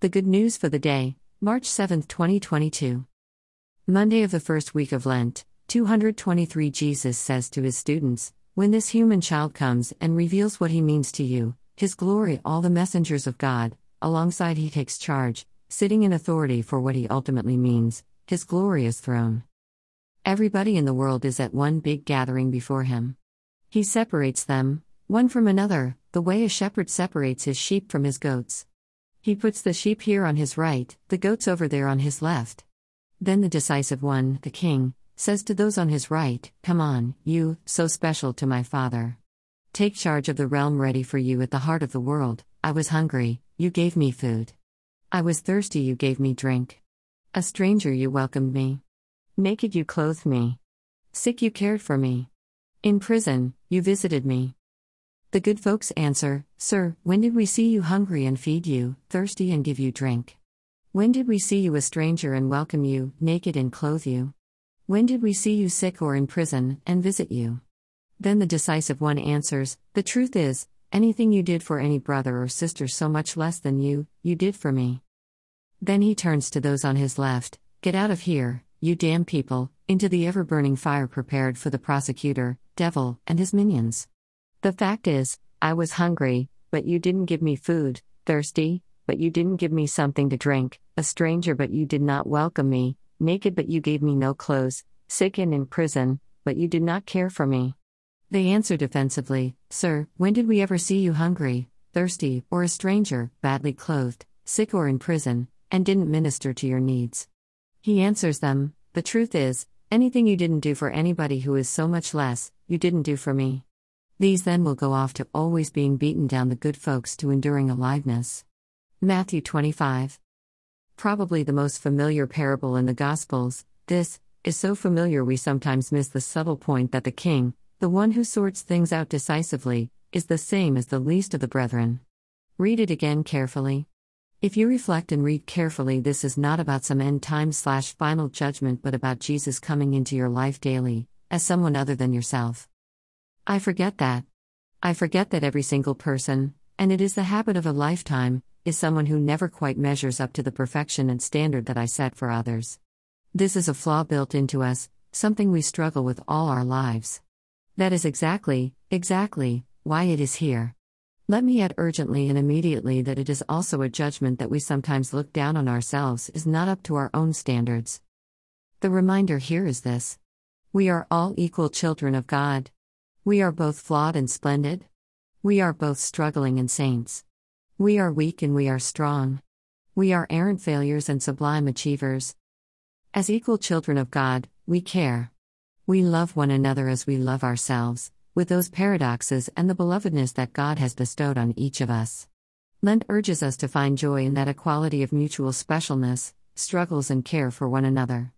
The good news for the day, March 7, 2022. Monday of the first week of Lent, 223 Jesus says to his students, When this human child comes and reveals what he means to you, his glory, all the messengers of God, alongside he takes charge, sitting in authority for what he ultimately means, his glorious throne. Everybody in the world is at one big gathering before him. He separates them, one from another, the way a shepherd separates his sheep from his goats. He puts the sheep here on his right, the goats over there on his left. Then the decisive one, the king, says to those on his right, Come on, you, so special to my father. Take charge of the realm ready for you at the heart of the world. I was hungry, you gave me food. I was thirsty, you gave me drink. A stranger, you welcomed me. Naked, you clothed me. Sick, you cared for me. In prison, you visited me. The good folks answer, Sir, when did we see you hungry and feed you, thirsty and give you drink? When did we see you a stranger and welcome you, naked and clothe you? When did we see you sick or in prison and visit you? Then the decisive one answers, The truth is, anything you did for any brother or sister so much less than you, you did for me. Then he turns to those on his left, Get out of here, you damn people, into the ever burning fire prepared for the prosecutor, devil, and his minions. The fact is, I was hungry, but you didn't give me food, thirsty, but you didn't give me something to drink, a stranger, but you did not welcome me, naked, but you gave me no clothes, sick and in prison, but you did not care for me. They answer defensively, Sir, when did we ever see you hungry, thirsty, or a stranger, badly clothed, sick, or in prison, and didn't minister to your needs? He answers them, The truth is, anything you didn't do for anybody who is so much less, you didn't do for me. These then will go off to always being beaten down the good folks to enduring aliveness. Matthew 25. Probably the most familiar parable in the Gospels, this is so familiar we sometimes miss the subtle point that the king, the one who sorts things out decisively, is the same as the least of the brethren. Read it again carefully. If you reflect and read carefully, this is not about some end time slash final judgment, but about Jesus coming into your life daily, as someone other than yourself. I forget that. I forget that every single person, and it is the habit of a lifetime, is someone who never quite measures up to the perfection and standard that I set for others. This is a flaw built into us, something we struggle with all our lives. That is exactly, exactly, why it is here. Let me add urgently and immediately that it is also a judgment that we sometimes look down on ourselves is not up to our own standards. The reminder here is this We are all equal children of God. We are both flawed and splendid. We are both struggling and saints. We are weak and we are strong. We are errant failures and sublime achievers. As equal children of God, we care. We love one another as we love ourselves, with those paradoxes and the belovedness that God has bestowed on each of us. Lent urges us to find joy in that equality of mutual specialness, struggles, and care for one another.